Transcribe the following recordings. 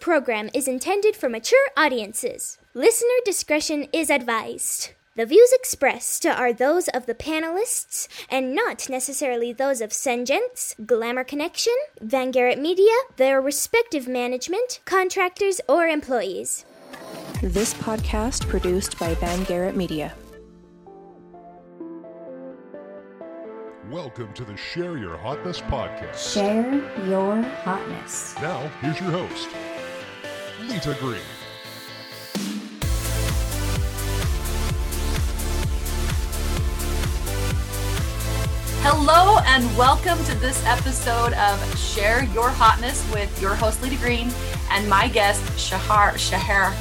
program is intended for mature audiences. Listener discretion is advised. The views expressed are those of the panelists and not necessarily those of Sengents, Glamour Connection, Van Garrett Media, their respective management, contractors, or employees. This podcast produced by Van Garrett Media. Welcome to the Share Your Hotness podcast. Share your hotness. Now, here's your host, Lita Green. Hello and welcome to this episode of Share Your Hotness with your host Lita Green and my guest Shahar Shahar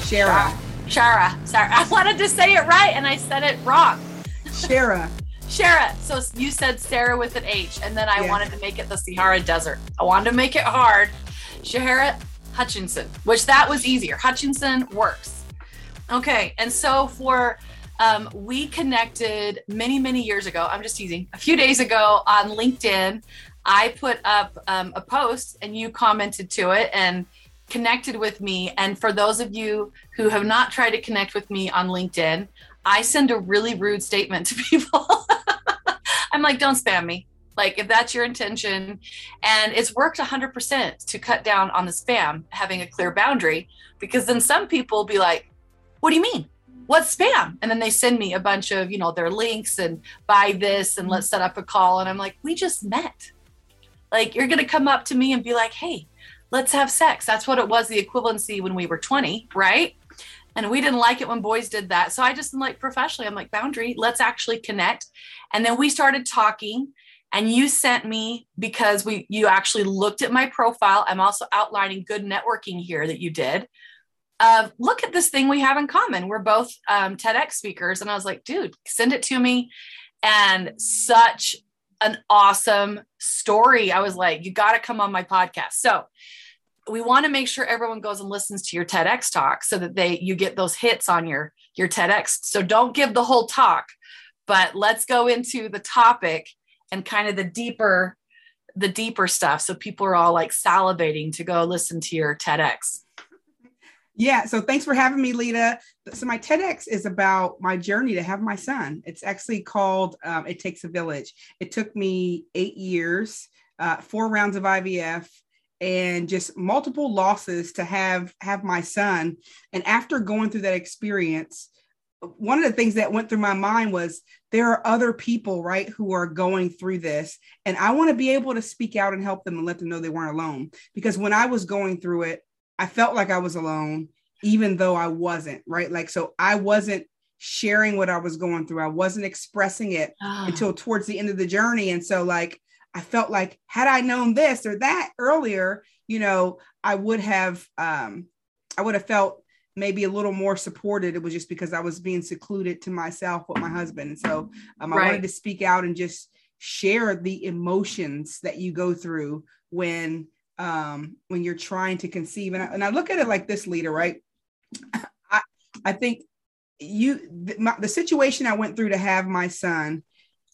Shara. Shara. Sorry, I wanted to say it right and I said it wrong. Shara. Shara. So you said Sarah with an H, and then I Yeah. wanted to make it the Sahara Desert. I wanted to make it hard. Shahara Hutchinson, which that was easier. Hutchinson works. Okay, and so for um, we connected many many years ago. I'm just teasing. A few days ago on LinkedIn, I put up um, a post, and you commented to it and connected with me. And for those of you who have not tried to connect with me on LinkedIn, I send a really rude statement to people. I'm like, don't spam me. Like, if that's your intention. And it's worked 100% to cut down on the spam, having a clear boundary, because then some people be like, what do you mean? What's spam? And then they send me a bunch of, you know, their links and buy this and let's set up a call. And I'm like, we just met. Like, you're going to come up to me and be like, hey, let's have sex. That's what it was the equivalency when we were 20, right? And we didn't like it when boys did that. So I just like professionally, I'm like, boundary, let's actually connect. And then we started talking and you sent me because we you actually looked at my profile. I'm also outlining good networking here that you did. Uh, look at this thing we have in common. We're both um, TEDx speakers. And I was like, dude, send it to me. And such an awesome story. I was like, you got to come on my podcast. So we want to make sure everyone goes and listens to your TEDx talk so that they you get those hits on your your TEDx. So don't give the whole talk, but let's go into the topic and kind of the deeper the deeper stuff so people are all like salivating to go listen to your TEDx. Yeah. So thanks for having me, Lita. So my TEDx is about my journey to have my son. It's actually called um, "It Takes a Village." It took me eight years, uh, four rounds of IVF, and just multiple losses to have have my son. And after going through that experience, one of the things that went through my mind was there are other people, right, who are going through this, and I want to be able to speak out and help them and let them know they weren't alone. Because when I was going through it, I felt like I was alone, even though I wasn't, right? Like, so I wasn't sharing what I was going through. I wasn't expressing it until towards the end of the journey. And so, like, I felt like had I known this or that earlier, you know, I would have, um, I would have felt maybe a little more supported. It was just because I was being secluded to myself with my husband. And so um, I Right. wanted to speak out and just share the emotions that you go through when um when you're trying to conceive and I, and I look at it like this Lita right i i think you the, my, the situation i went through to have my son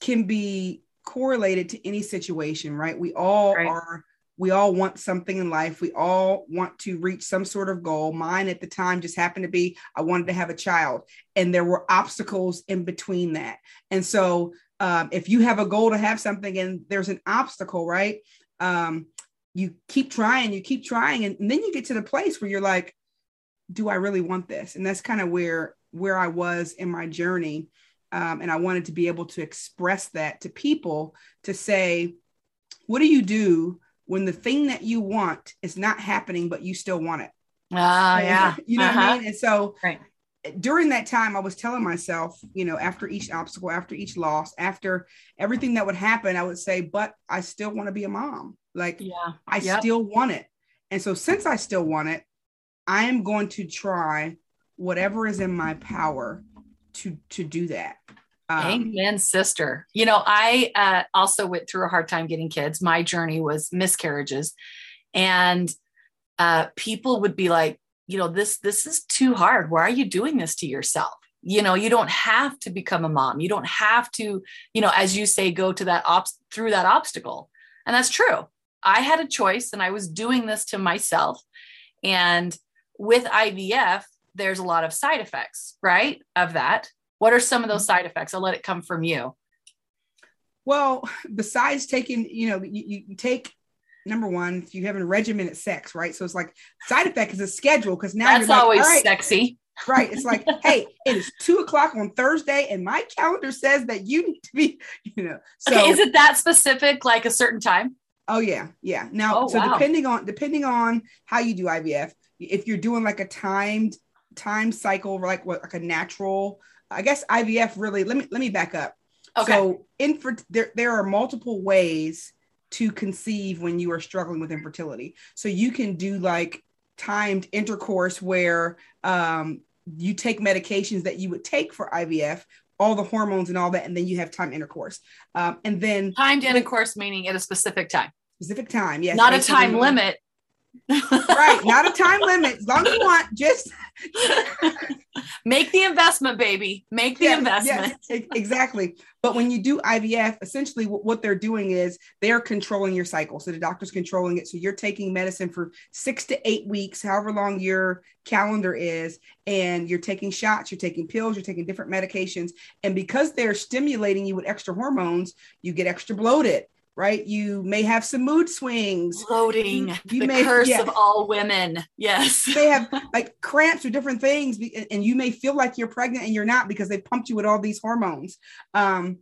can be correlated to any situation right we all Right. are we all want something in life we all want to reach some sort of goal mine at the time just happened to be i wanted to have a child and there were obstacles in between that and so um, if you have a goal to have something and there's an obstacle right um, you keep trying, you keep trying, and, and then you get to the place where you're like, do I really want this? And that's kind of where where I was in my journey. Um, and I wanted to be able to express that to people to say, what do you do when the thing that you want is not happening, but you still want it? Ah, yeah. you know what Uh-huh. I mean? And so Right. during that time, I was telling myself, you know, after each obstacle, after each loss, after everything that would happen, I would say, but I still want to be a mom. Like Yeah. I Yep. still want it. And so since I still want it, I am going to try whatever is in my power to to do that. Um, Amen, sister. You know, I uh, also went through a hard time getting kids. My journey was miscarriages, and uh, people would be like, you know, this this is too hard. Why are you doing this to yourself? You know, you don't have to become a mom. You don't have to, you know, as you say, go to that op- through that obstacle. And that's true. I had a choice, and I was doing this to myself. And with IVF, there's a lot of side effects, right? Of that. What are some of those side effects? I'll let it come from you. Well, besides taking, you know, you, you take number one, you have having regimented sex, right? So it's like side effect is a schedule because now That's you're like, always right, sexy. right. It's like, hey, it is two o'clock on Thursday, and my calendar says that you need to be, you know. So okay, is it that specific, like a certain time? Oh yeah, yeah. Now, Oh, so wow. depending on depending on how you do IVF, if you're doing like a timed time cycle, like what like a natural, I guess IVF really. Let me let me back up. Okay. So infer- there there are multiple ways to conceive when you are struggling with infertility. So you can do like timed intercourse where um, you take medications that you would take for IVF, all the hormones and all that, and then you have time intercourse. Um, and then Timed intercourse meaning at a specific time, specific time, yes, not a time limit. Right not a time limit. As long as you want just Make the investment, baby. Make the Yes, investment. yes, exactly. But when you do ivf essentially what they're doing is they're controlling your cycle. So the doctor's controlling it. So you're taking medicine for six to eight weeks however long your calendar is and you're taking shots you're taking pills you're taking different medications. And because they're stimulating you with extra hormones you get extra bloated right you may have some mood swings Bloating. You- you the may- curse yeah. of all women. Yes. they have like cramps or different things and you may feel like you're pregnant and you're not because they pumped you with all these hormones um,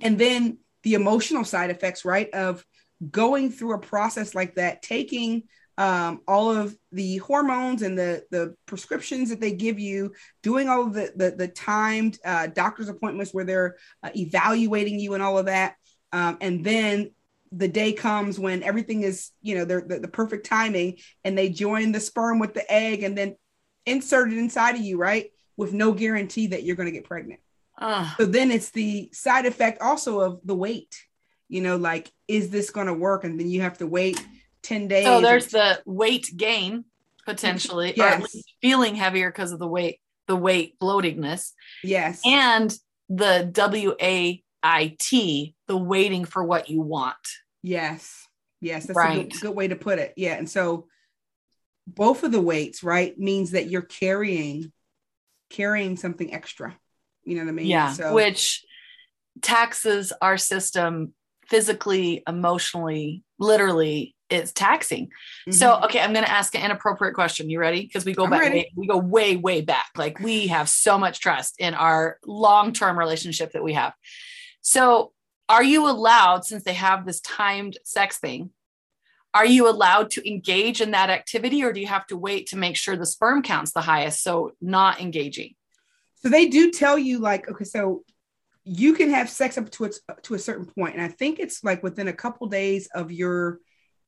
and then the emotional side effects right of going through a process like that taking um, all of the hormones and the the prescriptions that they give you doing all the the, the timed uh, doctor's appointments where they're uh, evaluating you and all of that um, and then the day comes when everything is you know they're the, the perfect timing and they join the sperm with the egg and then insert it inside of you right? With no guarantee that you're going to get pregnant. Ugh. so then it's the side effect also of the weight you know like is this going to work? And then you have to wait 10 days. so there's the weight gain potentially, or at Yes. least feeling heavier because of the weight, the weight bloatingness, yes. And the W A I T, the waiting for what you want. Yes. Yes. That's a good, good way to put it. Yeah. And so both of the weights, right, means that you're carrying carrying something extra. You know what I mean? Yeah. So Which taxes our system physically, emotionally, literally. It's taxing. So, mhm. okay, I'm going to ask an inappropriate question. You ready? Because we go I'm back, way, we go way, way back. Like we have so much trust in our long-term relationship that we have. So, are you allowed, since they have this timed sex thing, are you allowed to engage in that activity, or do you have to wait to make sure the sperm count's the highest? So, not engaging. so they do tell you like, okay, so you can have sex up to a, to a certain point, and I think it's like within a couple days of your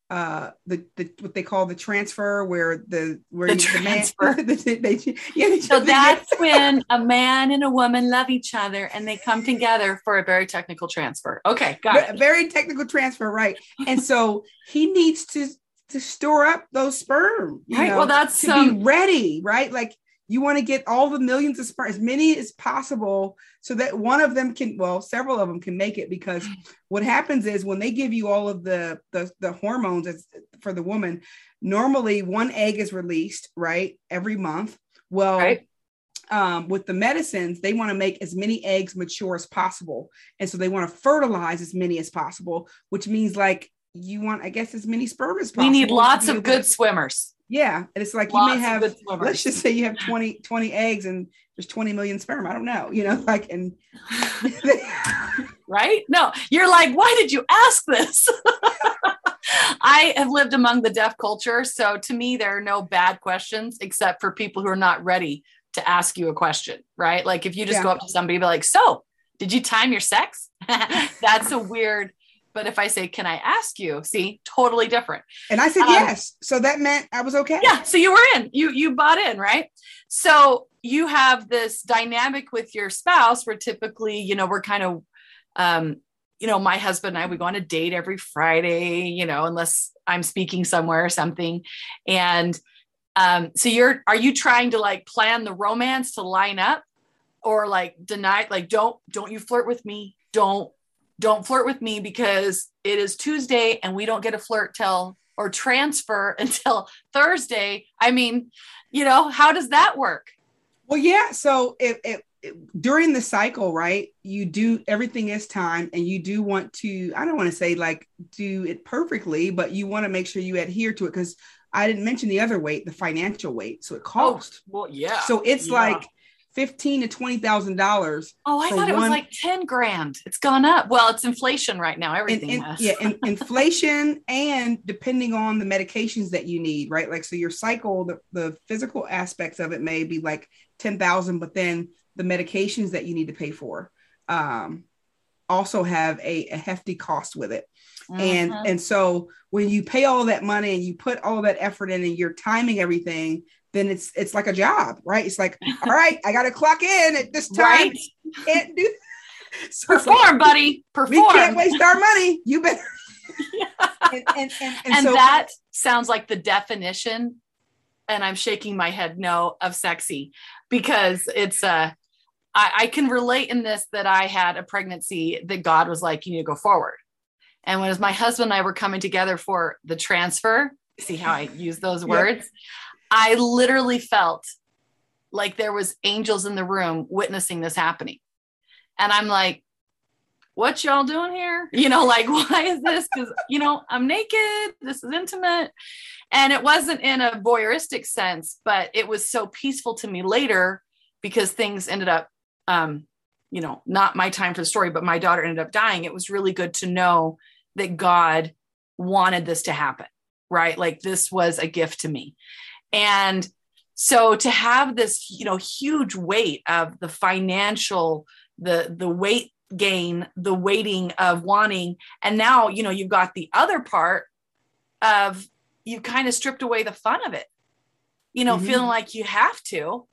uh the, the what they call the transfer where the where The you, the man transfer. they, they- yeah, So that's when a man and a woman love each other and they come together for a very technical transfer. Okay, got it. very technical transfer, right? And so he needs to to store up those sperm. you Right, know, well, that's, to um, be ready, right? Like you want to get all the millions of sperm, as many as possible, so that one of them can, well, several of them can make it. Because what happens is when they give you all of the the, the hormones for the woman, normally one egg is released, right, every month. Well, Right. um, with the medicines, they want to make as many eggs mature as possible. And so they want to fertilize as many as possible, which means like you want, I guess, as many sperm as We need lots of good swimmers. Yeah. And it's like Lots you may have, let's just say you have 20, 20 eggs and there's 20 million sperm. I don't know, you know, like, and right? No, you're like, why did you ask this? I have lived among the deaf culture. So to me, there are no bad questions except for people who are not ready to ask you a question, right? Like if you just Yeah. go up to somebody be like, so did you time your sex? That's a weird, but if I say, can I ask you? See, totally different. and I said Um, yes. So that meant I was okay. yeah so you were in you you bought in right so you have this dynamic with your spouse where typically you know we're kind of um you know my husband and i we go on a date every friday you know unless i'm speaking somewhere or something and um so you're are you trying to like plan the romance to line up or like deny like don't don't you flirt with me don't don't flirt with me because it is tuesday and we don't get a flirt till or transfer until Thursday. I mean, you know, how does that work? Well, yeah. So it, it, it- during the cycle, right? You do everything is time, and you do want to. I don't want to say like do it perfectly, but you want to make sure you adhere to it because I didn't mention the other weight, the financial weight. So it oh, costs. well, yeah. so it's yeah. like fifteen to twenty thousand dollars. Oh, I thought it was like 10 grand. It's gone up. Well, it's inflation right now. Everything and- has. yeah, and inflation, and depending on the medications that you need, right? Like, so your cycle, the, the physical aspects of it may be like ten thousand, but then the medications that you need to pay for um, also have a, a hefty cost with it. and Mhm. and so when you pay all that money and you put all that effort in and you're timing everything then it's it's like a job right it's like all right i gotta clock in at this time right. can't do so Perform, buddy. we Perform. can't waste our money you better Yeah. and and, and, and and so that sounds like the definition and i'm shaking my head no of sexy because it's uh I, I can relate in this that i had a pregnancy that god was like you need to go forward and when my husband and i were coming together for the transfer see how i use those words i literally felt like there was angels in the room witnessing this happening. And i'm like what y'all doing here? You know like why is this? Because you know i'm naked. This is intimate. And it wasn't in a voyeuristic sense but it was so peaceful to me later because things ended up um you know not my time for the story but my daughter ended up dying. It was really good to know that god wanted this to happen right? Like this was a gift to me and so to have this you know huge weight of the financial the the weight gain the waiting of wanting and now you know you've got the other part of you've kind of stripped away the fun of it you know Mhm. feeling like you have to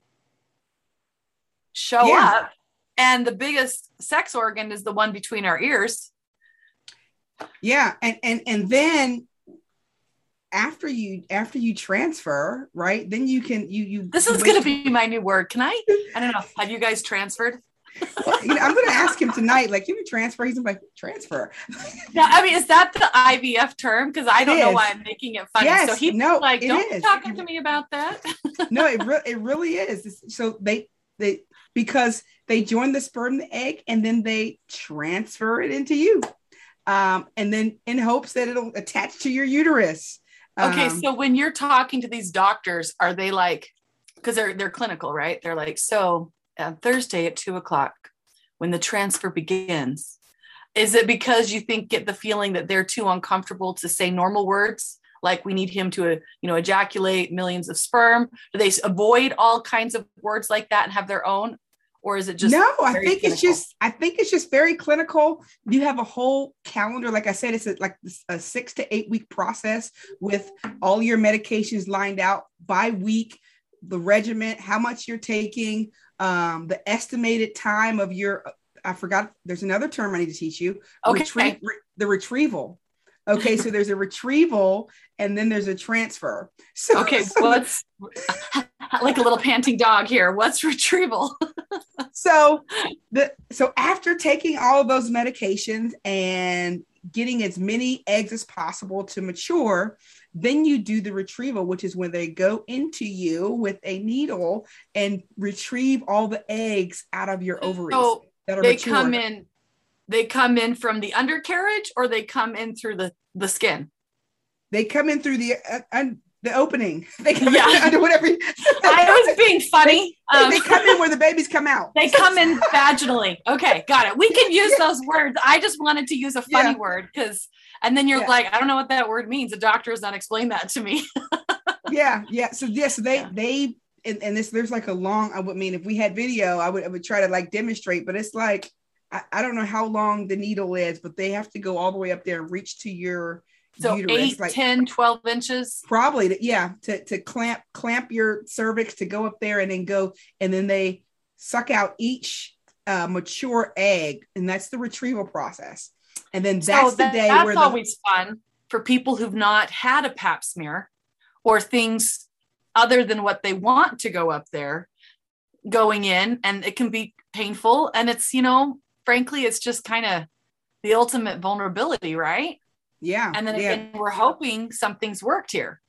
show Yeah. up and the biggest sex organ is the one between our ears yeah and and and then after you after you transfer right then you can you you this is going to be my new word. Can i i don't know. Have you guys transferred? Well, you know, i'm gonna ask him tonight like you can transfer? He's like transfer. Yeah i mean is that the ivf term? Because i don't know why i'm making it funny. Yes, so he's no, like don't be is. talking to me about that. No, it re- it really is. It's- So they they because they join the sperm and the egg and then they transfer it into you, um, and then in hopes that it'll attach to your uterus. Okay, Um, so when you're talking to these doctors, are they like, because they're they're clinical, right? They're like, so uh, Thursday at two o'clock, when the transfer begins, is it because you think get the feeling that they're too uncomfortable to say normal words, like we need him to, uh, you know, ejaculate millions of sperm? Do they avoid all kinds of words like that and have their own, or is it just no, I think it's just I think it's just very clinical. You have a whole calendar, like I said, it's a, like a six to eight week process with all your medications lined out by week, the regimen, how much you're taking, um, the estimated time of your. I forgot. There's another term I need to teach you. Okay. Retrie- re- the retrieval. Okay, so there's a retrieval and then there's a transfer. So, okay? so- What's like a little panting dog here? What's retrieval? so the so after taking all of those medications and getting as many eggs as possible to mature then you do the retrieval which is when they go into you with a needle and retrieve all the eggs out of your ovaries So that are they come in they come in from the undercarriage or they come in through the the skin they come in through the uh, un- the opening. They come Yeah. in under whatever you- i was being funny. They, um, they come in where the babies come out. They come in vaginally. Okay got it. We can use those words. I just wanted to use a funny Yeah. word because and then you're Yeah. like i don't know what that word means. The doctor has not explained that to me. Yeah yeah. So yes they Yeah. they and, and this there's like a long i would mean if we had video i would i would try to like demonstrate but it's like I, I don't know how long the needle is but they have to go all the way up there and reach to your so uterus eight, like 10 12 inches? Probably to, yeah to, to clamp clamp your cervix to go up there and then go and then they suck out each uh, mature egg and that's the retrieval process. And then that's so the day that's where the, always fun for people who've not had a pap smear or things other than what they want to go up there going in and it can be painful. And it's you know frankly it's just kind of the ultimate vulnerability right Yeah. And then yeah. again, we're hoping something's worked here.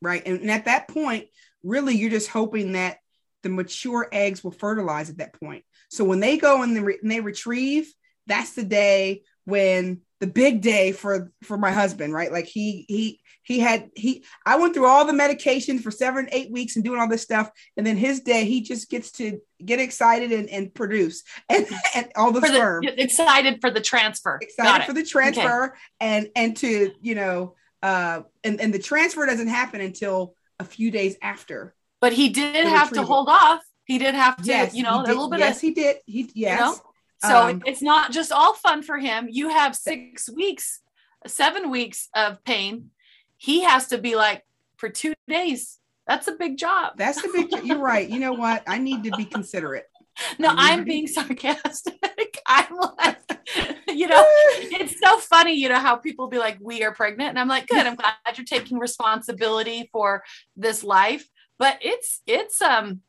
right. And, at that point, really, you're just hoping that the mature eggs will fertilize at that point. So when they go and they, re- and they retrieve, that's the day when the big day for for my husband, right? Like he he he had he I went through all the medications for seven eight weeks and doing all this stuff, and then his day he just gets to get excited and, and produce and, and all the For sperm. the, excited for the transfer. Excited for the transfer and and to you know uh and and the transfer doesn't happen until a few days after. But he did have to hold off. He did have to, yes you know, a little bit yes of he did. He yes know? So Um, it's not just all fun for him. You have six weeks, seven weeks of pain. He has to be like for two days. That's a big job. that's the big you're right you know what i need to be considerate No. I'm being sarcastic. I'm like, you know, it's so funny, you know, how people be like, we are pregnant. And I'm like, good, I'm glad you're taking responsibility for this life. But it's, it's, um,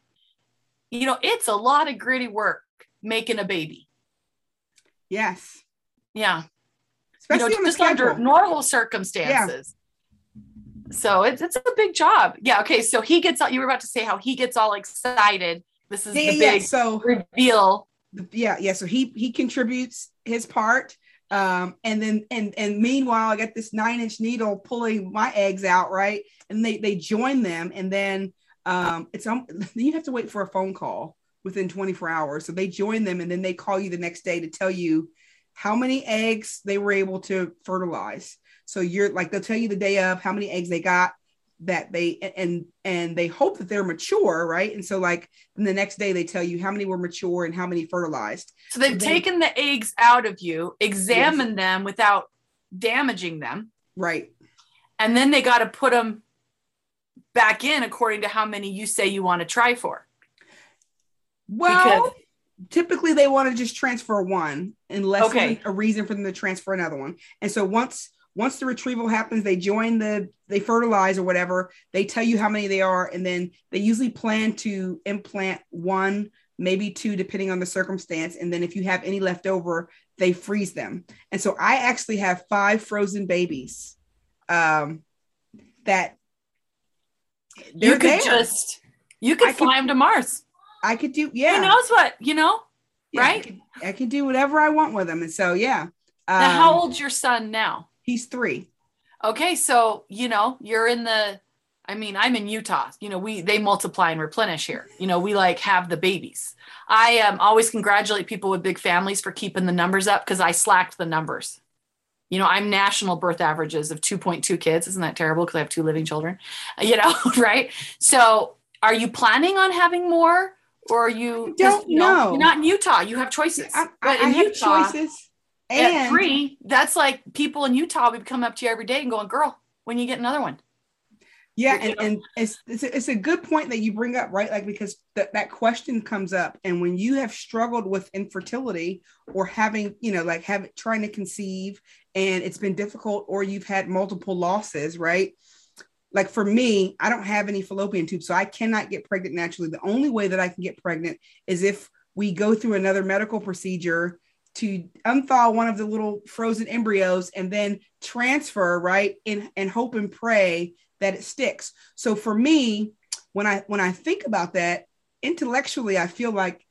you know, it's a lot of gritty work making a baby. Yes Yeah. especially you know, just under normal circumstances. So it's it's a big job. Yeah. Okay. So he gets all you were about to say how he gets all excited. This is yeah, the yeah, big yeah. so reveal. yeah yeah so he he contributes his part um and then and and meanwhile i got this nine inch needle pulling my eggs out right and they they join them and then um it's um then you have to wait for a phone call within 24 hours. So they join them and then they call you the next day to tell you how many eggs they were able to fertilize. So you're like they'll tell you the day of how many eggs they got that they and and they hope that they're mature right? And so like and the next day they tell you how many were mature and how many fertilized. So they've Then- taken the eggs out of you, examined them without damaging them, right. And then they got to put them back in according to how many you say you want to try for. Well Because- typically they want to just transfer one unless Okay. a reason for them to transfer another one and so once once the retrieval happens they join the they fertilize or whatever they tell you how many they are and then they usually plan to implant one maybe two depending on the circumstance and then if you have any left over they freeze them and so i actually have five frozen babies um that You could there. just you could I could- fly them to Mars. I could do yeah Who knows what you know? Yeah, I right? I can do whatever I want with them. And so, yeah. Now, how Um, old's your son now? He's three. Okay, so you know you're in the. I mean, I'm in Utah. You know, we they multiply and replenish here. You know, we like have the babies. I um, always congratulate people with big families for keeping the numbers up because I slacked the numbers. You know, I'm national birth averages of 2.2 kids. Isn't that terrible? Because I have two living children. You know, right? So, are you planning on having more, or are you? 'cause, don't you know. You're not in Utah. You have choices. I, but I, I have Utah, choices. at And three, that's like people in Utah would come up to you every day and going, "Girl, when you get another one?" yeah, and, and it's, it's, a, it's a good point that you bring up, right? Like, because that that question comes up. And when you have struggled with infertility or having, you know, like have trying to conceive and it's been difficult, or you've had multiple losses, right? Like for me, I don't have any fallopian tubes, so I cannot get pregnant naturally. The only way that I can get pregnant is if we go through another medical procedure to unthaw one of the little frozen embryos and then transfer right and and hope and pray that it sticks so for me when i when i think about that intellectually i feel like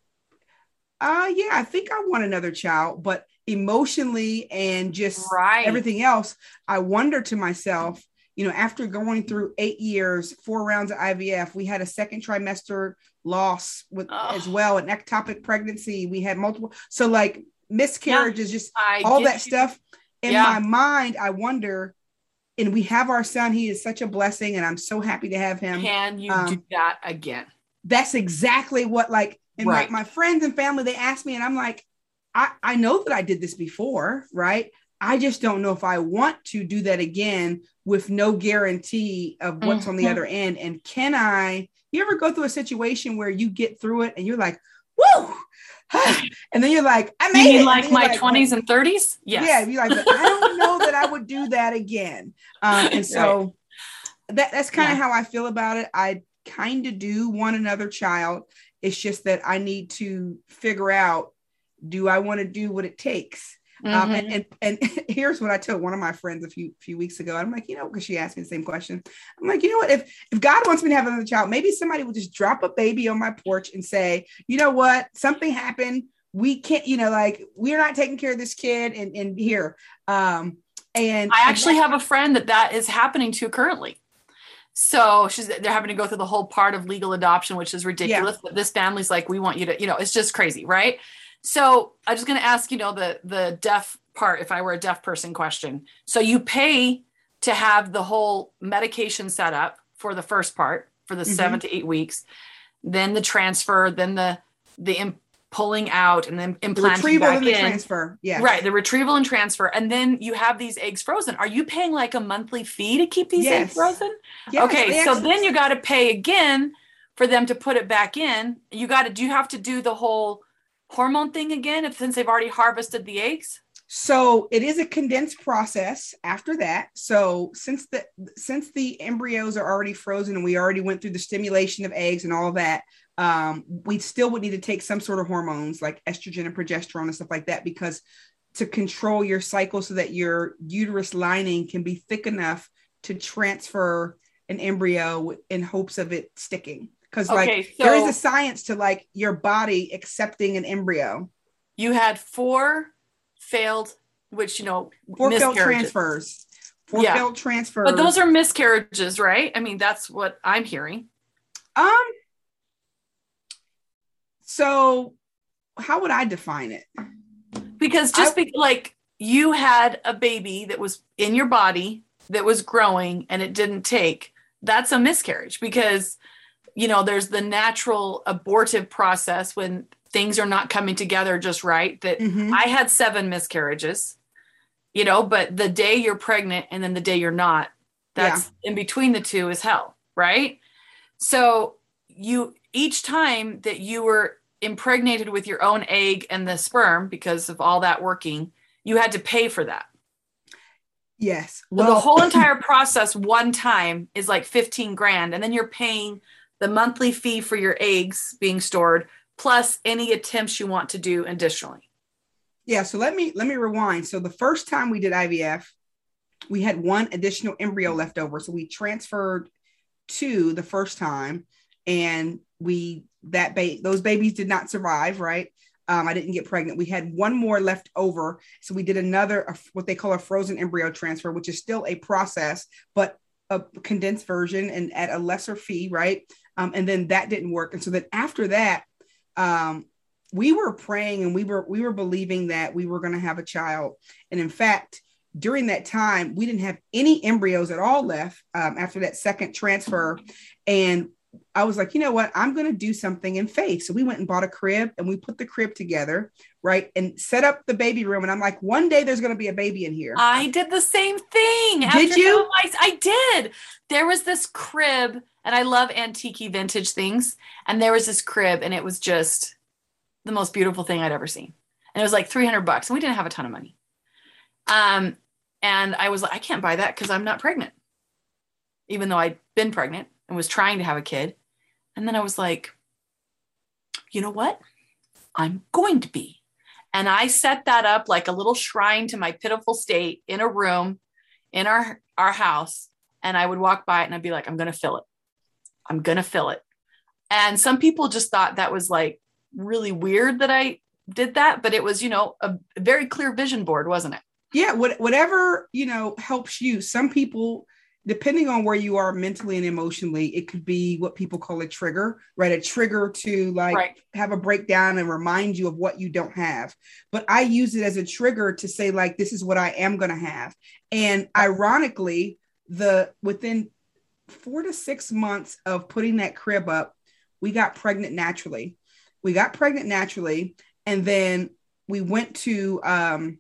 uh yeah i think i want another child but emotionally and just Right. everything else i wonder to myself you know after going through eight years four rounds of ivf we had a second trimester loss with Ugh. as well an ectopic pregnancy we had multiple so like miscarriages just I all that you. stuff in Yeah. my mind i wonder and we have our son he is such a blessing and i'm so happy to have him Can you um, do that again? that's exactly what like and Right. my, my friends and family they ask me and i'm like I, I know that i did this before right i just don't know if i want to do that again with no guarantee of what's on the Mhm. other end and can i you ever go through a situation where you get through it and you're like whoa and then you're like i made it like my you're twenties and thirties? Yes. yeah, be like, I don't know that I would do that again. Um, and so that that's kind of Yeah. how I feel about it. I kind of do want another child. It's just that I need to figure out do I want to do what it takes? Um, Mhm. and, and and here's what I told one of my friends a few few weeks ago. I'm like, you know, because she asked me the same question. I'm like, you know what? If if God wants me to have another child, maybe somebody will just drop a baby on my porch and say, you know what? Something happened. We can't, you know, like we're not taking care of this kid, and and here. Um, and I actually have a friend that that is happening to currently. So she's they're having to go through the whole part of legal adoption, which is ridiculous. But this family's like, we want you to, you know, it's just crazy, right? So I'm just going to ask, you know, the the deaf part. If I were a deaf person, question. So you pay to have the whole medication set up for the first part for the Mhm. seven to eight weeks, then the transfer, then the the im- pulling out, and then the implanting retrieval back and the in. transfer. Yeah, Right, the retrieval and transfer, and then you have these eggs frozen. Are you paying like a monthly fee to keep these eggs frozen? Yes, okay, so actually- then you got to pay again for them to put it back in. You got to. Do you have to do the whole hormone thing again if since they've already harvested the eggs? So it is a condensed process after that. So since the since the embryos are already frozen and we already went through the stimulation of eggs and all that, um, we still would need to take some sort of hormones like estrogen and progesterone and stuff like that because to control your cycle so that your uterus lining can be thick enough to transfer an embryo in hopes of it sticking. Because like Okay, there is a science to like your body accepting an embryo. You had four failed, which you know, Four failed transfers. Four Yeah. failed transfers. But those are miscarriages, right? I mean, that's what I'm hearing. um. So, how would I define it? because just I- be, like you had a baby that was in your body that was growing and it didn't take that's a miscarriage because you know there's the natural abortive process when things are not coming together just right that Mhm. i had seven miscarriages you know but the day you're pregnant and then the day you're not that's in between the two is hell right so you each time that you were impregnated with your own egg and the sperm because of all that working you had to pay for that Yes. well, the whole entire process one time is like 15 grand and then you're paying the monthly fee for your eggs being stored plus any attempts you want to do additionally yeah. So let me let me rewind. So the first time we did IVF, we had one additional embryo left over. So we transferred two the first time, and we that ba- those babies did not survive. Right. Um, I didn't get pregnant. We had one more left over, so we did another what they call a frozen embryo transfer, which is still a process, but a condensed version and at a lesser fee, right? Um, and then that didn't work, and so then after that, um, we were praying and we were we were believing that we were going to have a child, and in fact, during that time, we didn't have any embryos at all left um, after that second transfer, and I was like, you know what? I'm going to do something in faith. So we went and bought a crib and we put the crib together, right? And set up the baby room. And I'm like, one day there's going to be a baby in here. i did the same thing Did you? my- i did there was this crib and i love antique vintage things and there was this crib and it was just the most beautiful thing i'd ever seen and it was like 300 bucks and we didn't have a ton of money um and i was like i can't buy that because i'm not pregnant even though i'd been pregnant and was trying to have a kid and then i was like you know what i'm going to be and i set that up like a little shrine to my pitiful state in a room in our our house and i would walk by it and i'd be like i'm going to fill it i'm going to fill it and some people just thought that was like really weird that i did that but it was you know a very clear vision board wasn't it yeah. What, whatever, you know, helps you. Some people, depending on where you are mentally and emotionally, it could be what people call a trigger, right? A trigger to like Right. have a breakdown and remind you of what you don't have. But I use it as a trigger to say, like, this is what I am going to have. And ironically, the within four to six months of putting that crib up, we got pregnant naturally. We got pregnant naturally. And then we went to um,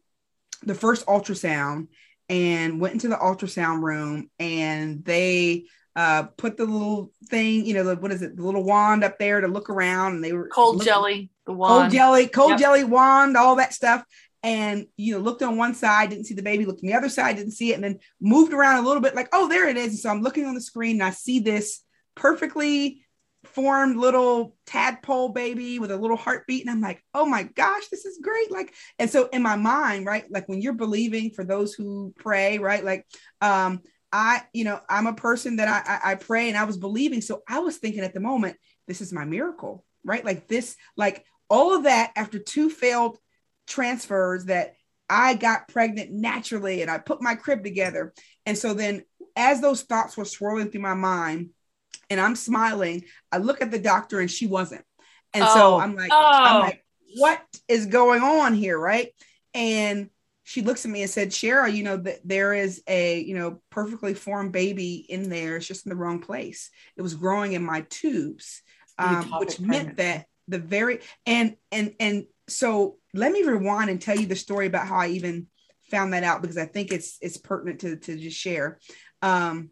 the first ultrasound and went into the ultrasound room and they uh, put the little thing, you know, the, what is it, the little wand up there to look around and they were cold look- jelly the wand, cold jelly, cold Yep. jelly wand, all that stuff. And you know, looked on one side, didn't see the baby, looked on the other side, didn't see it, and then moved around a little bit, like, oh, there it is. And so I'm looking on the screen and I see this perfectly formed little tadpole baby with a little heartbeat and i'm like oh my gosh this is great! Like and so in my mind right like when you're believing for those who pray right like um i you know i'm a person that i i, I pray and i was believing so i was thinking at the moment this is my miracle right? Like this like all of that after two failed transfers that i got pregnant naturally and i put my crib together. And so then as those thoughts were swirling through my mind and I'm smiling. I look at the doctor and she wasn't. And oh. so I'm like, oh. I'm like, what is going on here? Right. And she looks at me and said, Cheryl, you know, that there is a, you know, perfectly formed baby in there. It's just in the wrong place. It was growing in my tubes, um, which meant that the very, and, and, and so let me rewind and tell you the story about how I even found that out because I think it's, it's pertinent to, to just share. Um,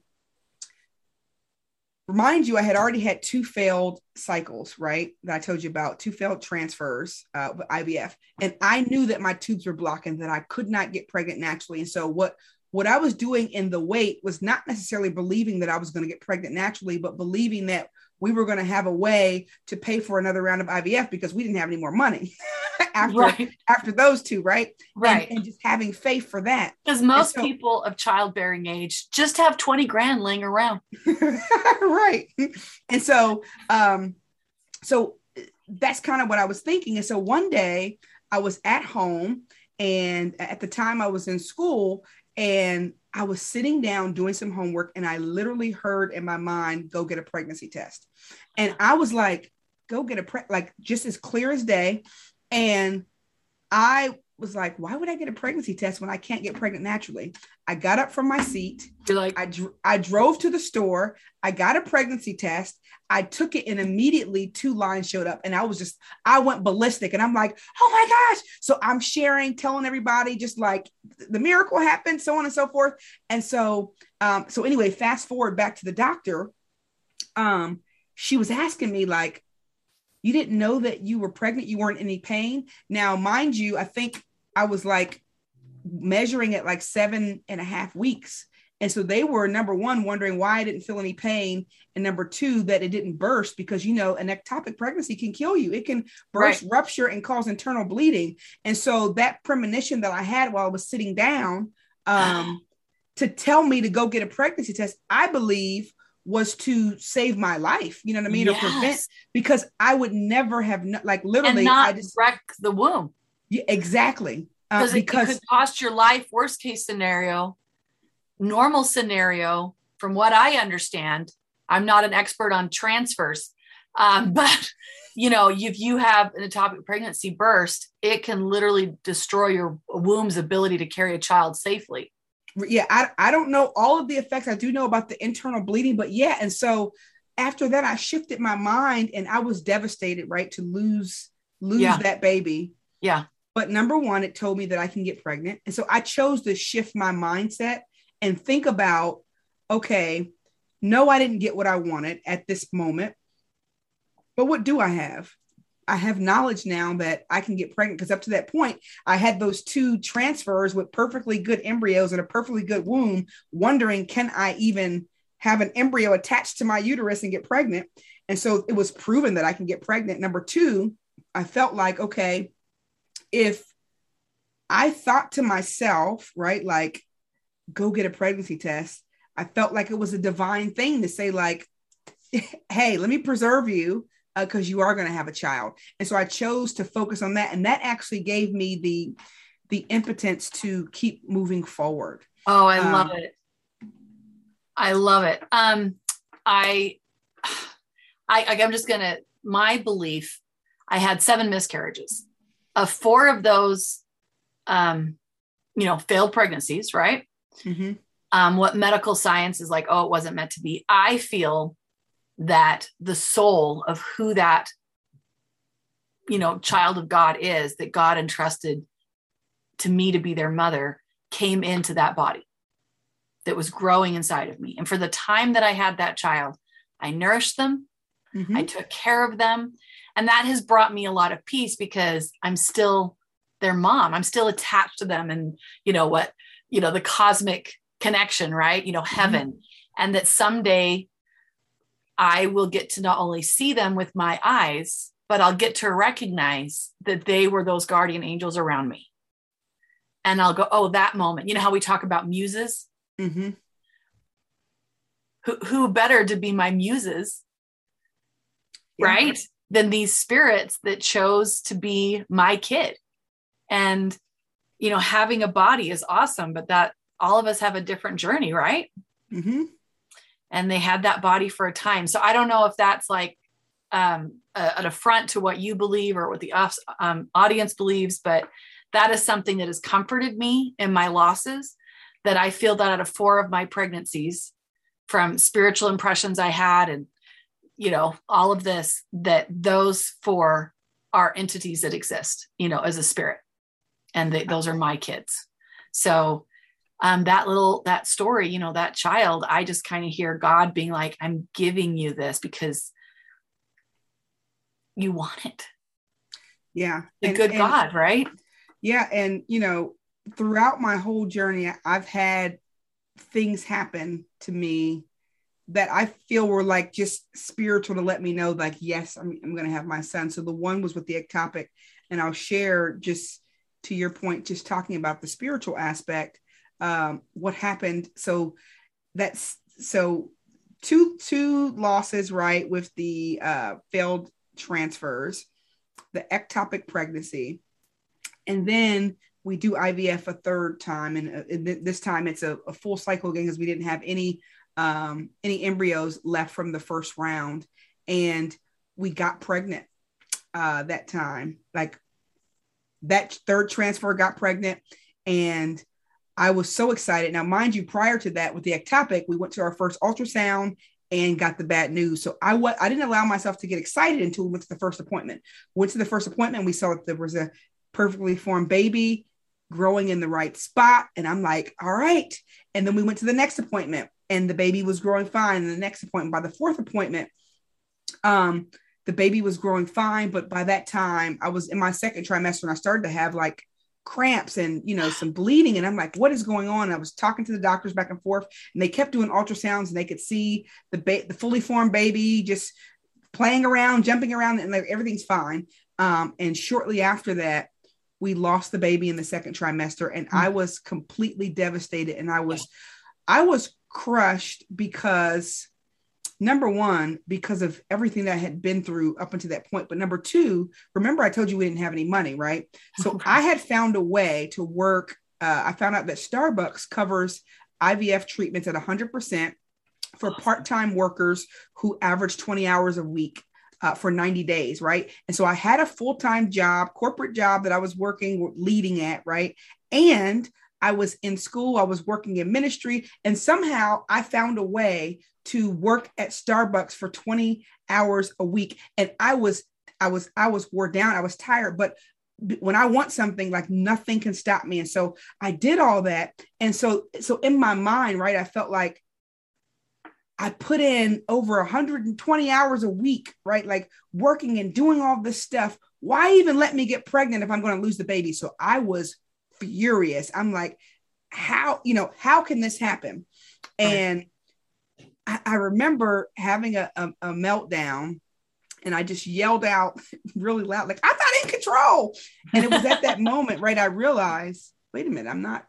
remind you, I had already had two failed cycles, right? That I told you about, two failed transfers uh, with IVF, and I knew that my tubes were blocking, that I could not get pregnant naturally. And so what what I was doing in the wait was not necessarily believing that I was going to get pregnant naturally, but believing that we were going to have a way to pay for another round of IVF because we didn't have any more money after right. after those two, right? Right. And, and just having faith for that. Because most so, people of childbearing age just have 20 grand laying around. right. And so um so that's kind of what I was thinking. And so one day I was at home and at the time I was in school and I was sitting down doing some homework and I literally heard in my mind, go get a pregnancy test. And I was like, go get a pre like just as clear as day. And I was like, why would I get a pregnancy test when I can't get pregnant naturally? I got up from my seat. You're like, I, dr- I drove to the store. I got a pregnancy test. I took it and immediately two lines showed up and I was just, I went ballistic and I'm like, oh my gosh. So I'm sharing, telling everybody just like the miracle happened, so on and so forth. And so, um, so anyway, fast forward back to the doctor. Um, she was asking me like, you didn't know that you were pregnant, you weren't in any pain. Now, mind you, I think I was like measuring it like seven and a half weeks. And so they were number one, wondering why I didn't feel any pain. And number two, that it didn't burst because, you know, an ectopic pregnancy can kill you. It can burst, right. rupture, and cause internal bleeding. And so that premonition that I had while I was sitting down um, to tell me to go get a pregnancy test, I believe was to save my life. You know what I mean? Yes. Or prevent, because I would never have, like, literally, I just wreck the womb. Yeah, exactly. Uh, because it could cost your life, worst case scenario normal scenario, from what I understand, I'm not an expert on transfers, um, but you know, if you have an atopic pregnancy burst, it can literally destroy your womb's ability to carry a child safely. Yeah, I, I don't know all of the effects. I do know about the internal bleeding, but yeah. And so after that, I shifted my mind and I was devastated, right, to lose lose yeah. that baby. Yeah. But number one, it told me that I can get pregnant. And so I chose to shift my mindset and think about okay, no, I didn't get what I wanted at this moment, but what do I have? I have knowledge now that I can get pregnant because up to that point, I had those two transfers with perfectly good embryos and a perfectly good womb, wondering, can I even have an embryo attached to my uterus and get pregnant? And so it was proven that I can get pregnant. Number two, I felt like, okay, if I thought to myself, right, like, go get a pregnancy test. I felt like it was a divine thing to say, like, hey, let me preserve you because uh, you are going to have a child. And so I chose to focus on that. And that actually gave me the the impotence to keep moving forward. Oh, I um, love it. I love it. Um, I, I, I'm just gonna. My belief, I had seven miscarriages. Of four of those, um, you know, failed pregnancies. Right. Mm-hmm. Um, what medical science is like, oh, it wasn't meant to be. I feel that the soul of who that, you know, child of God is, that God entrusted to me to be their mother, came into that body that was growing inside of me. And for the time that I had that child, I nourished them, mm-hmm. I took care of them. And that has brought me a lot of peace because I'm still their mom. I'm still attached to them. And, you know, what you know the cosmic connection right you know mm-hmm. heaven mm-hmm. and that someday I will get to not only see them with my eyes, but I'll get to recognize that they were those guardian angels around me. And I'll go, oh, that moment. You know how we talk about muses? Mm-hmm. Who, who better to be my muses, Yeah. right? Than these spirits that chose to be my kid. And, you know, having a body is awesome, but that all of us have a different journey, right? Mm-hmm. and they had that body for a time. So I don't know if that's like um, a, an affront to what you believe or what the um, audience believes, but that is something that has comforted me in my losses. That I feel that out of four of my pregnancies, from spiritual impressions I had, and you know all of this, that those four are entities that exist, you know, as a spirit, and they, those are my kids. So um, that little that story you know that child i just kind of hear god being like i'm giving you this because you want it Yeah. the And- good and- god right Yeah. And, you know, throughout my whole journey, I've had things happen to me that I feel were like just spiritual to let me know, like, yes, I'm, I'm going to have my son. So the one was with the ectopic. And I'll share just to your point, just talking about the spiritual aspect, um, what happened. So that's so two two losses, right, with the uh, failed transfers, the ectopic pregnancy, and then we do IVF a third time, and, uh, and th- this time it's a, a full cycle again because we didn't have any um, any embryos left from the first round, and we got pregnant uh, that time. Like that third transfer got pregnant, and I was so excited. Now, mind you, prior to that, with the ectopic, we went to our first ultrasound and got the bad news. So I wa- I didn't allow myself to get excited until we went to the first appointment. Went to the first appointment, we saw that there was a perfectly formed baby growing in the right spot, and I'm like, all right. And then we went to the next appointment, and the baby was growing fine. And the next appointment, by the fourth appointment, um, the baby was growing fine, but by that time, I was in my second trimester, and I started to have like cramps and you know some bleeding. And i'm like what is going on? And i was talking to the doctors back and forth and they kept doing ultrasounds and they could see the ba- the fully formed baby just playing around jumping around and like everything's fine. Um, and shortly after that we lost the baby in the second trimester and i was completely devastated and i was i was crushed because number one because of everything that i had been through up until that point. But number two remember i told you we didn't have any money right? So i had found a way to work uh, i found out that starbucks covers ivf treatments at 100% for part-time workers who average 20 hours a week uh, for 90 days right? And so i had a full-time job corporate job that i was working leading at right? And i was in school i was working in ministry and somehow i found a way to work at starbucks for 20 hours a week and i was i was i was wore down i was tired but when i want something like nothing can stop me and so i did all that and so so in my mind right i felt like I put in over 120 hours a week, right? Like working and doing all this stuff. Why even let me get pregnant if I'm going to lose the baby? So I was furious. I'm like, how, you know, how can this happen? And I, I remember having a, a, a meltdown and I just yelled out really loud, like, I'm not in control. And it was at that moment, right? I realized, wait a minute, I'm not,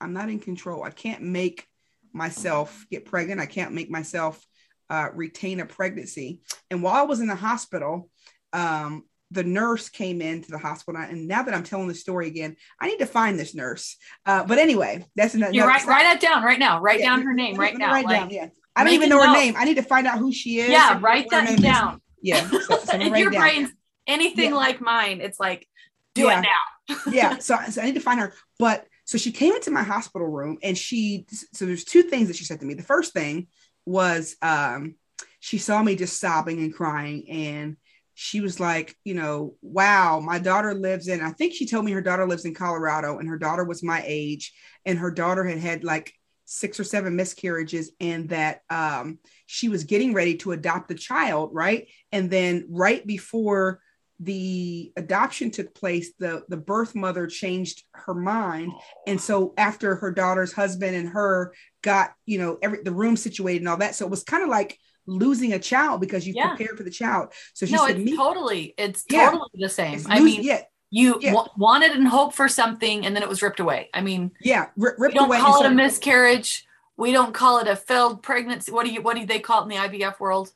I'm not in control. I can't make myself get pregnant. I can't make myself uh, retain a pregnancy. And while I was in the hospital, um, the nurse came into the hospital. And now that I'm telling the story again, I need to find this nurse. Uh, but anyway, that's another. you write write that down right now write Yeah, down her name right now write like, down, yeah. I don't even know her note. name. I need to find out who she is. yeah write that name is. down Yeah. So, so if your down. brain's anything Yeah. like mine it's like do Yeah. it now yeah so, so i need to find her but so she came into my hospital room and she so there's two things that she said to me the first thing was um she saw me just sobbing and crying and she was like you know wow my daughter lives in i think she told me her daughter lives in colorado and her daughter was my age and her daughter had had like six or seven miscarriages and that um she was getting ready to adopt a child right? And then right before the adoption took place the the birth mother changed her mind. And so after her daughter's husband and her got you know every the room situated and all that. So it was kind of like losing a child because you Yeah. prepared for the child. So she no, said, it's "Me, totally, it's Yeah. totally the same. I mean, yeah, you yeah. wa- wanted and hoped for something, and then it was ripped away. I mean, yeah, we ripped don't away." call it a miscarriage. We don't call it a failed pregnancy. What do you what do they call it in the IVF world?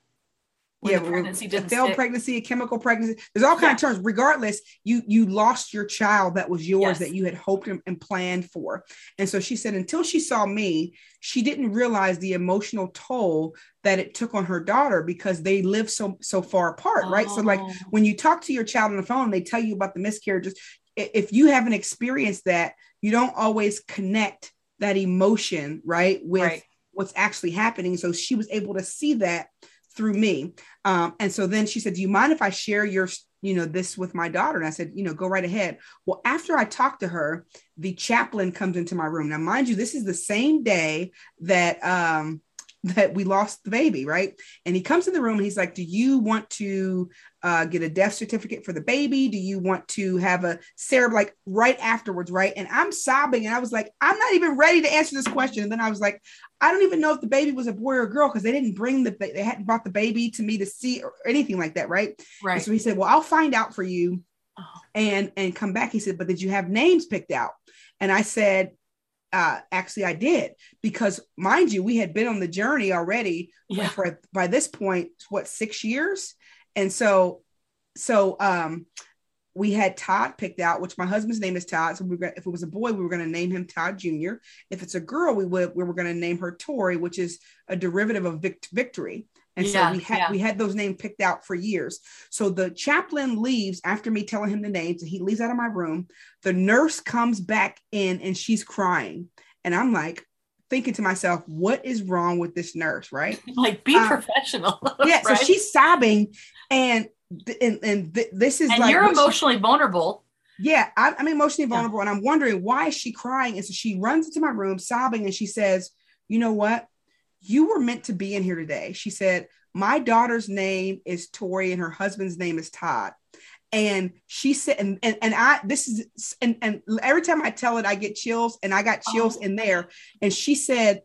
Yeah, the pregnancy a didn't failed stick? pregnancy, a chemical pregnancy. There's all kind of terms. Regardless, you you lost your child that was yours Yes. that you had hoped and, and planned for. And so she said, until she saw me, she didn't realize the emotional toll that it took on her daughter because they live so so far apart, right? So like Oh. when you talk to your child on the phone, they tell you about the miscarriages. If you haven't experienced that, you don't always connect that emotion, right, with Right. what's actually happening. So she was able to see that through me. Um, and so then she said, Do you mind if I share your, you know, this with my daughter? And I said, you know, go right ahead. Well, after I talked to her, the chaplain comes into my room. Now, mind you, this is the same day that um that we lost the baby, right? And he comes in the room and he's like, Do you want to uh, get a death certificate for the baby? Do you want to have a Sarah like right afterwards, right? And I'm sobbing and I was like, I'm not even ready to answer this question. And then I was like, I don't even know if the baby was a boy or a girl because they didn't bring the they hadn't brought the baby to me to see or anything like that, right? And right. so he said, Well, I'll find out for you Oh. and and come back. He said, But did you have names picked out? And I said, uh, actually I did because mind you, we had been on the journey already Yeah. for by this point, what six years? And so so um we had Todd picked out, which my husband's name is Todd. So we were gonna, if it was a boy, we were going to name him Todd Jr. If it's a girl, we would we were going to name her Tori, which is a derivative of Vic- victory. And Yeah, so we had yeah. we had those names picked out for years. So the chaplain leaves after me telling him the names, and he leaves out of my room. The nurse comes back in and she's crying, and I'm like thinking to myself, what is wrong with this nurse, right? Like be Uh, professional. yeah. right? So she's sobbing, and and and th- this is and like you're what she- emotionally vulnerable. yeah, I'm, I'm emotionally Yeah. vulnerable, and I'm wondering why is she crying? And so she runs into my room sobbing, and she says, "You know what? You were meant to be in here today." She said, "My daughter's name is Tori, and her husband's name is Todd." And she said, and, and, and I, this is, and, and every time I tell it, I get chills, and I got chills Oh. in there. And she said,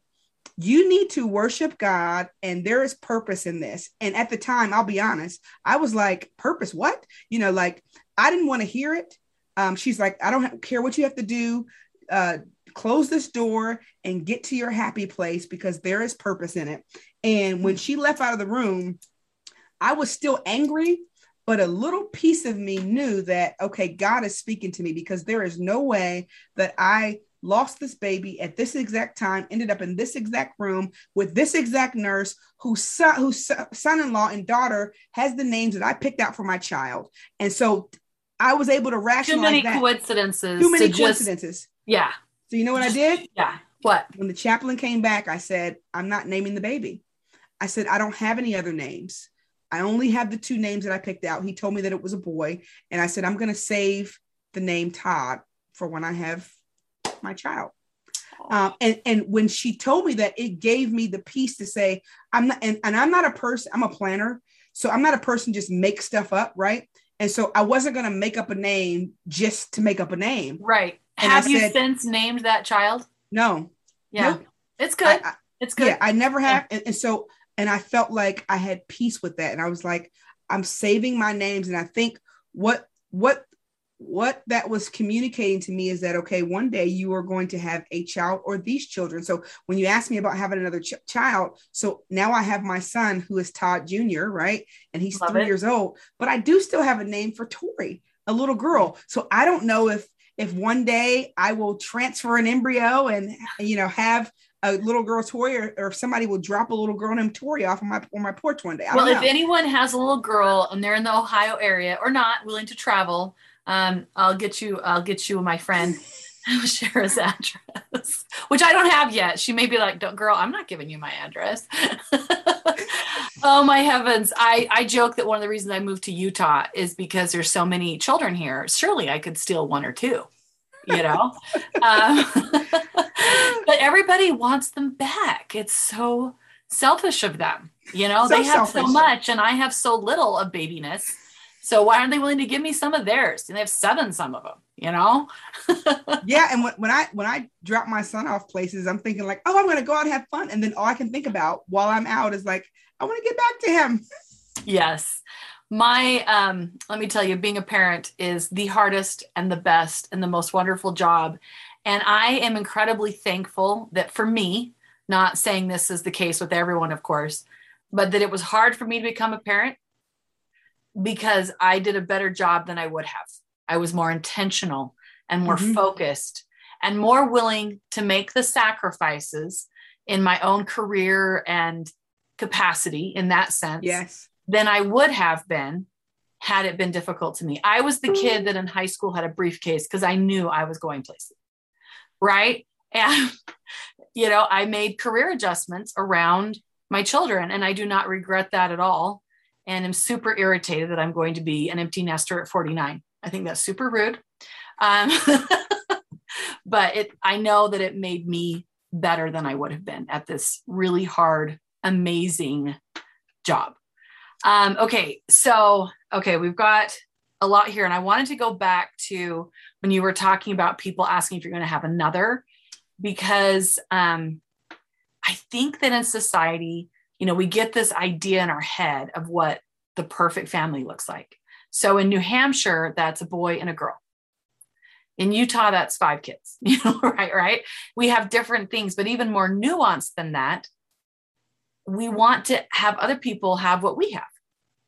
You need to worship God, and there is purpose in this. And at the time, I'll be honest, I was like, Purpose, what? You know, like, I didn't want to hear it. Um, she's like, I don't care what you have to do. Uh, close this door and get to your happy place because there is purpose in it. And when she left out of the room, I was still angry, but a little piece of me knew that, okay, God is speaking to me because there is no way that I lost this baby at this exact time, ended up in this exact room with this exact nurse whose son, whose son-in-law and daughter has the names that I picked out for my child. And so I was able to rationalize Too many that. coincidences. Too many to just- coincidences. yeah. So you know what I did? Yeah. What? When the chaplain came back, I said, I'm not naming the baby. I said, I don't have any other names. I only have the two names that I picked out. He told me that it was a boy. And I said, I'm going to save the name Todd for when I have my child. Um, and, and when she told me that, it gave me the peace to say, I'm not, and, and I'm not a person, I'm a planner. So I'm not a person just make stuff up, right? And so I wasn't going to make up a name just to make up a name. Right. And I Have you said- since named that child? No, Yeah. Nope. It's good. I- I- it's good. Yeah, I never have. And, and so, and I felt like I had peace with that. And I was like, I'm saving my names. And I think what, what, what that was communicating to me is that, okay, one day you are going to have a child or these children. So when you asked me about having another ch- child, so now I have my son who is Todd Jr., right? And he's Love three it. years old, but I do still have a name for Tori, a little girl. So I don't know if, if one day I will transfer an embryo and, you know, have a little girl Tori, or, or if somebody will drop a little girl named Tori off on my on my porch one day. I well, if anyone has a little girl and they're in the Ohio area or not willing to travel, um, I'll get you. I'll get you my friend Shara's address, which I don't have yet. She may be like, "Don't, girl, I'm not giving you my address." oh my heavens! I I joke that one of the reasons I moved to Utah is because there's so many children here. Surely I could steal one or two. You know, um, but everybody wants them back. It's so selfish of them. You know, So they have so much and I have so little of babiness. So why aren't they willing to give me some of theirs? And they have seven, some of them, you know? yeah, and when, when I when I drop my son off places, I'm thinking like, oh, I'm gonna go out and have fun, and then all I can think about while I'm out is like, I want to get back to him. Yes. My um let me tell you being a parent is the hardest and the best and the most wonderful job and I am incredibly thankful that for me, not saying this is the case with everyone of course, but that it was hard for me to become a parent because I did a better job than I would have. I was more intentional and more Mhm. focused and more willing to make the sacrifices in my own career and capacity in that sense Yes. than I would have been had it been difficult to me. I was the kid that in high school had a briefcase because I knew I was going places. Right. And, you know, I made career adjustments around my children, and I do not regret that at all. And I'm super irritated that I'm going to be an empty nester at 49. I think that's super rude. Um, but it, I know that it made me better than I would have been at this really hard, amazing job. Um, okay, so okay, we've got a lot here, and I wanted to go back to when you were talking about people asking if you're going to have another, because um, I think that in society, you know, we get this idea in our head of what the perfect family looks like. So in New Hampshire, that's a boy and a girl. In Utah, that's five kids. You know, right? Right. We have different things, but even more nuanced than that, we want to have other people have what we have,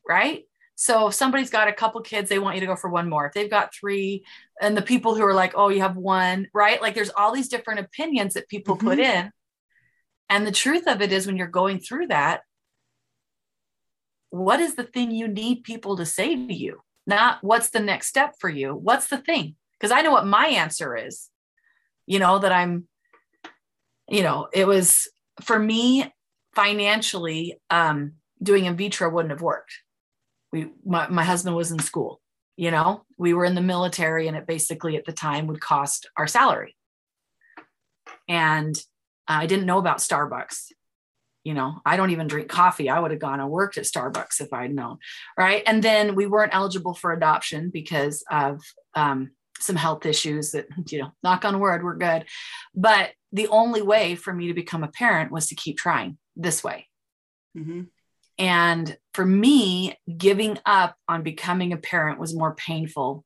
right? So if somebody's got a couple kids, they want you to go for one more. If they've got three, and the people who are like, oh, you have one, right? Like there's all these different opinions that people put mm-hmm. in. And the truth of it is, when you're going through that, what is the thing you need people to say to you? Not what's the next step for you? What's the thing? Because I know what my answer is, you know, that I'm, you know, it was for me financially, um, doing in vitro wouldn't have worked. We, my, my husband was in school, you know, we were in the military and it basically at the time would cost our salary. And I didn't know about Starbucks. You know, I don't even drink coffee. I would have gone and worked at Starbucks if I'd known. Right. And then we weren't eligible for adoption because of um, some health issues that, you know, knock on wood, we're good. But the only way for me to become a parent was to keep trying this way. hmm And for me, giving up on becoming a parent was more painful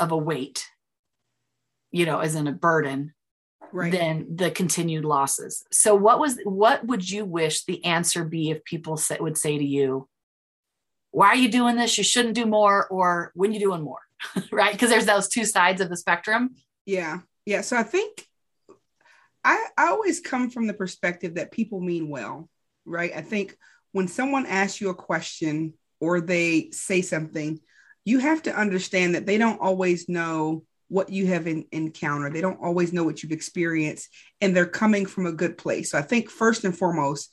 of a weight, you know, as in a burden Right. than the continued losses. So what was what would you wish the answer be if people say, would say to you, why are you doing this? You shouldn't do more or when you doing more? right? Because there's those two sides of the spectrum. Yeah. Yeah. So I think I, I always come from the perspective that people mean well, right? I think when someone asks you a question or they say something, you have to understand that they don't always know what you have in, encountered. They don't always know what you've experienced, and they're coming from a good place. So I think first and foremost,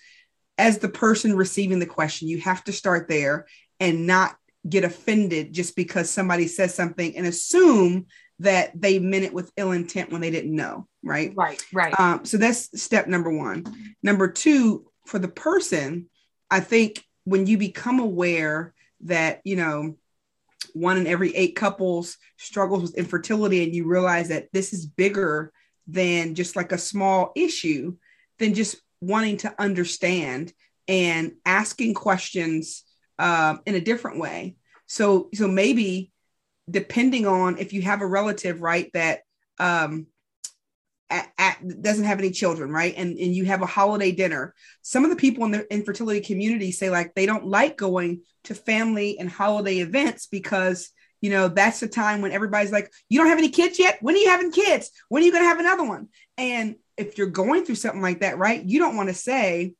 as the person receiving the question, you have to start there and not get offended just because somebody says something and assume that they meant it with ill intent when they didn't know, right? Right, right. Um, so that's step number one. Number two, for the person, I think when you become aware that, you know, one in every eight couples struggles with infertility and you realize that this is bigger than just like a small issue, than just wanting to understand and asking questions um, in a different way. So, so maybe depending on if you have a relative, right, that um, at, at, doesn't have any children, right? And and you have a holiday dinner. Some of the people in the infertility community say like they don't like going to family and holiday events because you know that's the time when everybody's like, you don't have any kids yet. When are you having kids? When are you going to have another one? And if you're going through something like that, right, you don't want to say,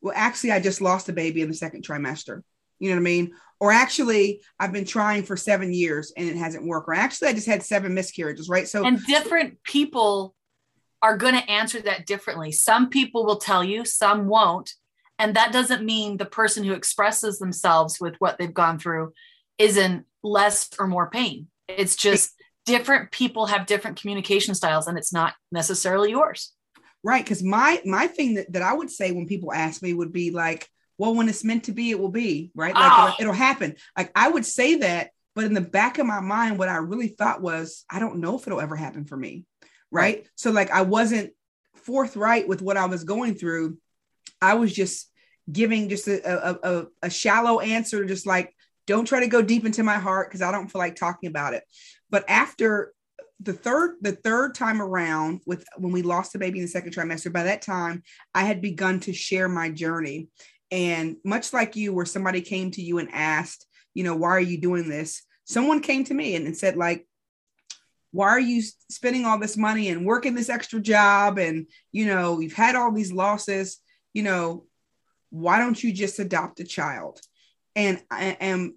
well, actually, I just lost a baby in the second trimester. You know what I mean? Or actually, I've been trying for seven years and it hasn't worked. Or actually, I just had seven miscarriages, right? So and different people are going to answer that differently. Some people will tell you, some won't. And that doesn't mean the person who expresses themselves with what they've gone through is in less or more pain. It's just different people have different communication styles and it's not necessarily yours. Right. Cause my my thing that, that I would say when people ask me would be like, well, when it's meant to be, it will be, right? Like Oh. it'll, it'll happen. Like I would say that, but in the back of my mind, what I really thought was, I don't know if it'll ever happen for me. Right. So like I wasn't forthright with what I was going through. I was just giving just a, a, a, shallow answer, just like, don't try to go deep into my heart because I don't feel like talking about it. But after the third the third time around with when we lost the baby in the second trimester by that time i had begun to share my journey and much like you where somebody came to you and asked you know why are you doing this someone came to me and, and said like why are you spending all this money and working this extra job? And you know you've had all these losses. You know why don't you just adopt a child? And and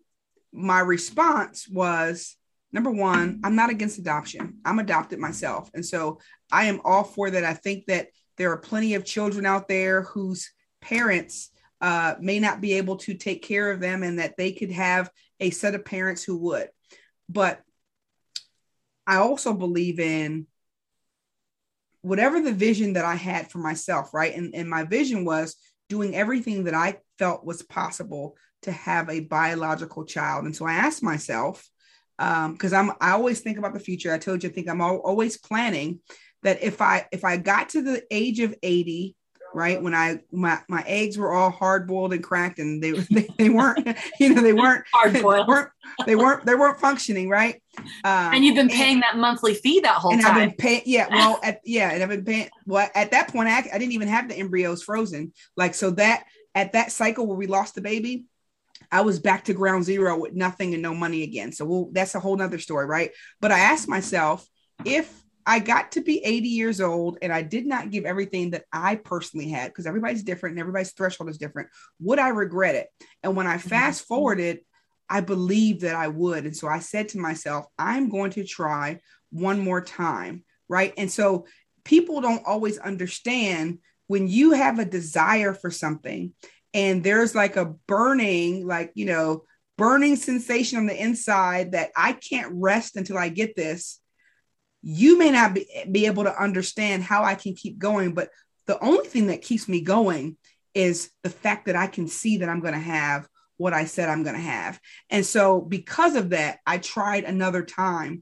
my response was number one i'm not against adoption. I'm adopted myself. And so i am all for that. I think that there are plenty of children out there whose parents uh, may not be able to take care of them and that they could have a set of parents who would. But I also believe in whatever the vision that I had for myself, right? And, and my vision was doing everything that I felt was possible to have a biological child. And so I asked myself, because um, I'm I always think about the future. I told you I think I'm always planning that if I if I got to the age of 80 right? When i my, my eggs were all hard boiled and cracked and they, they, they weren't you know they weren't hard boiled. they weren't, they weren't they weren't functioning right? Um, and you've been paying and, that monthly fee that whole and time i've been yeah well at, yeah and i've been paying well at that point I, I didn't even have the embryos frozen. Like so that at that cycle where we lost the baby I was back to ground zero with nothing and no money again. So we'll, that's a whole nother story, right? But I asked myself if I got to be 80 years old and I did not give everything that I personally had because everybody's different and everybody's threshold is different. Would I regret it? And when I mm-hmm. fast forwarded, I believed that I would. And so I said to myself, I'm going to try one more time. Right. And so people don't always understand when you have a desire for something and there's like a burning, like, you know, burning sensation on the inside that I can't rest until I get this you may not be, be able to understand how I can keep going, but the only thing that keeps me going is the fact that I can see that I'm going to have what I said I'm going to have. And so, because of that, I tried another time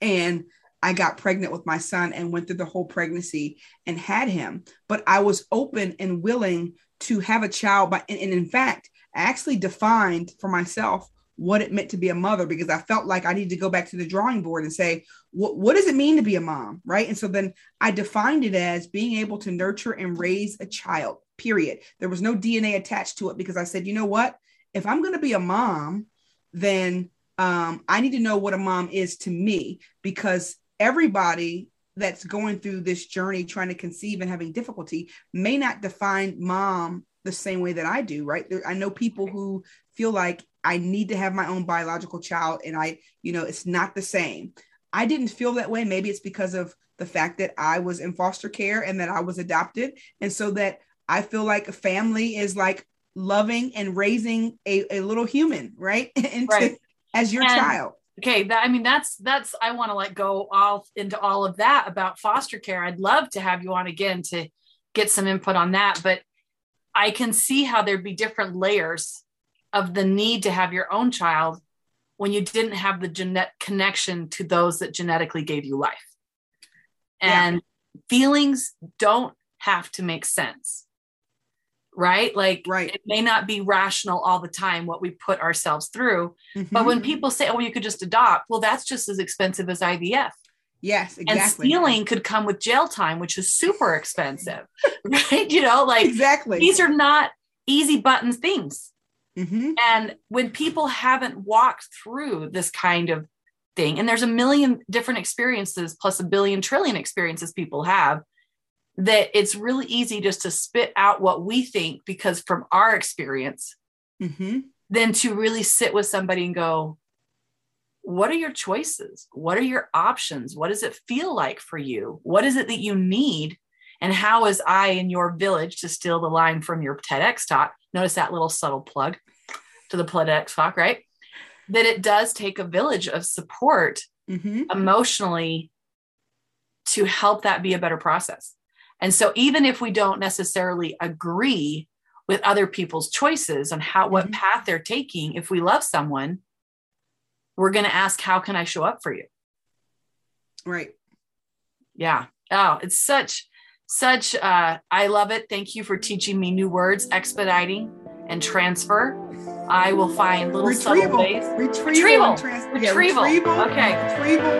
and I got pregnant with my son and went through the whole pregnancy and had him. But I was open and willing to have a child. But, and, and in fact, I actually defined for myself what it meant to be a mother because I felt like I needed to go back to the drawing board and say, what, what does it mean to be a mom? Right. And so then I defined it as being able to nurture and raise a child, period. There was no DNA attached to it because I said, you know what? If I'm going to be a mom, then um, I need to know what a mom is to me because everybody that's going through this journey trying to conceive and having difficulty may not define mom the same way that I do, right? There, I know people who feel like I need to have my own biological child and I, you know, it's not the same. I didn't feel that way. Maybe it's because of the fact that I was in foster care and that I was adopted. And so that I feel like a family is like loving and raising a, a little human, right? Into, right. As your and, child. Okay. That, I mean, that's, that's, I want to like go off into all of that about foster care. I'd love to have you on again to get some input on that. But I can see how there'd be different layers of the need to have your own child when you didn't have the genetic connection to those that genetically gave you life. And yeah. feelings don't have to make sense. Right? Like right. it may not be rational all the time what we put ourselves through. Mm-hmm. But when people say, oh, you could just adopt, well, that's just as expensive as IVF. Yes, exactly. And stealing could come with jail time, which is super expensive. right? You know, like exactly. These are not easy button things. Mm-hmm. And when people haven't walked through this kind of thing, and there's a million different experiences plus a billion trillion experiences people have, that it's really easy just to spit out what we think because from our experience, mm-hmm. than to really sit with somebody and go, what are your choices? What are your options? What does it feel like for you? What is it that you need? And how is I in your village to steal the line from your TEDx talk? Notice that little subtle plug to the TEDx talk, right? That it does take a village of support mm-hmm. emotionally to help that be a better process. And so even if we don't necessarily agree with other people's choices on how what mm-hmm. path they're taking, if we love someone, we're going to ask, how can I show up for you? Right. Yeah. Oh, it's such such uh, I love it. Thank you for teaching me new words, expediting and transfer. I will find little subtle ways. retrieval, Retrieval. trans- yeah, Retrieval. retrieval, Okay. retrieval.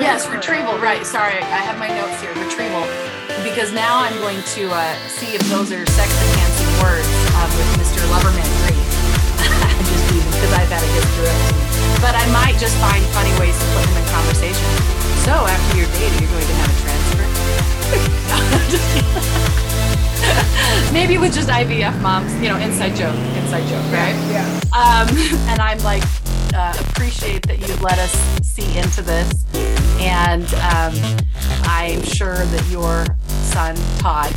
Yes, retrieval. Right. Sorry, I have my notes here. Retrieval. Because now I'm going to uh, see if those are sex enhancing words um, with Mr. Loverman Green. just even because I've had a history of it. But I might just find funny ways to put them in conversation. So after your date, you're going to have a transfer. No, I'm just. Maybe with just IVF moms, you know, inside joke, inside joke, right? Yeah. Um, and I'm like, uh, appreciate that you've let us see into this. And um, I'm sure that your son, Todd,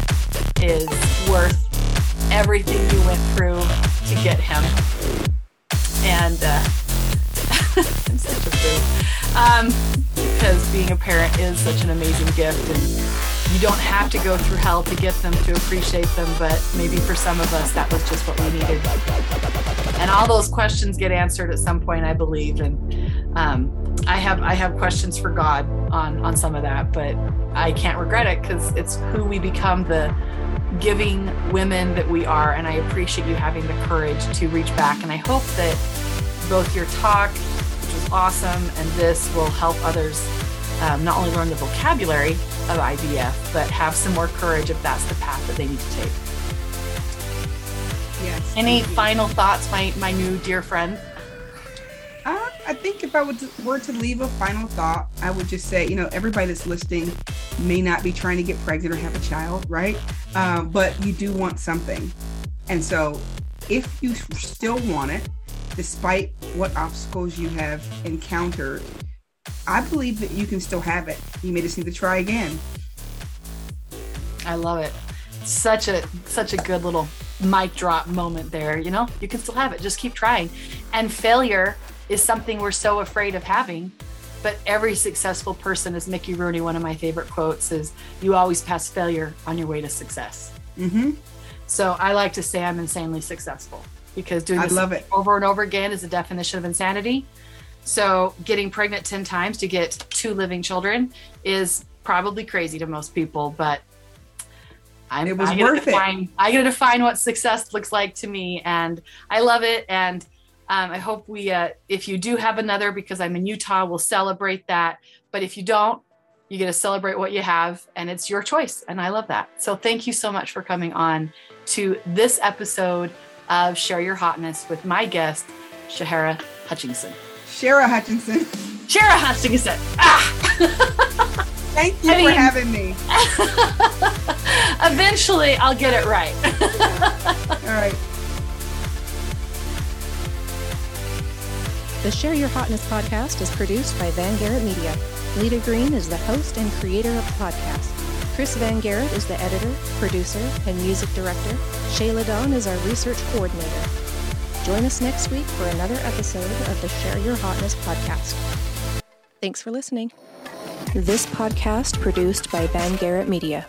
is worth everything you went through to get him. And uh, I'm such a boo. Um, because being a parent is such an amazing gift. And you don't have to go through hell to get them to appreciate them, but maybe for some of us, that was just what we needed. And all those questions get answered at some point, I believe. And um, I have I have questions for God on on some of that, but I can't regret it because it's who we become, the giving women that we are. And I appreciate you having the courage to reach back. And I hope that both your talk, which was awesome, and this will help others um, not only learn the vocabulary of IVF, but have some more courage if that's the path that they need to take. Yes. Any final thoughts, my my new dear friend? Uh, I think if I would were to leave a final thought, I would just say, you know, everybody that's listening may not be trying to get pregnant or have a child, right? Um, but you do want something, and so if you still want it, despite what obstacles you have encountered, I believe that you can still have it. You may just need to try again. I love it. Such a such a good little mic drop moment there. You know, you can still have it. Just keep trying. And failure is something we're so afraid of having. But every successful person, as Mickey Rooney, one of my favorite quotes, is you always pass failure on your way to success. Mm-hmm. So I like to say I'm insanely successful because doing this over and over again is the definition of insanity. So getting pregnant 10 times to get two living children is probably crazy to most people, but I'm, It was I worth it. I gotta define what success looks like to me. And I love it. And um, I hope we, uh, if you do have another, because I'm in Utah, we'll celebrate that. But if you don't, you get to celebrate what you have, and it's your choice. And I love that. So thank you so much for coming on to this episode of Share Your Hotness with my guest, Shahara Hutchinson. Shara Hutchinson, Shara Hutchinson. Ah! thank you I for mean- having me. Eventually, I'll get it right. All right. The Share Your Hotness podcast is produced by Van Garrett Media. Lita Green is the host and creator of the podcast. Chris Van Garrett is the editor, producer, and music director. Shayla Dawn is our research coordinator. Join us next week for another episode of the Share Your Hotness podcast. Thanks for listening. This podcast produced by Van Garrett Media.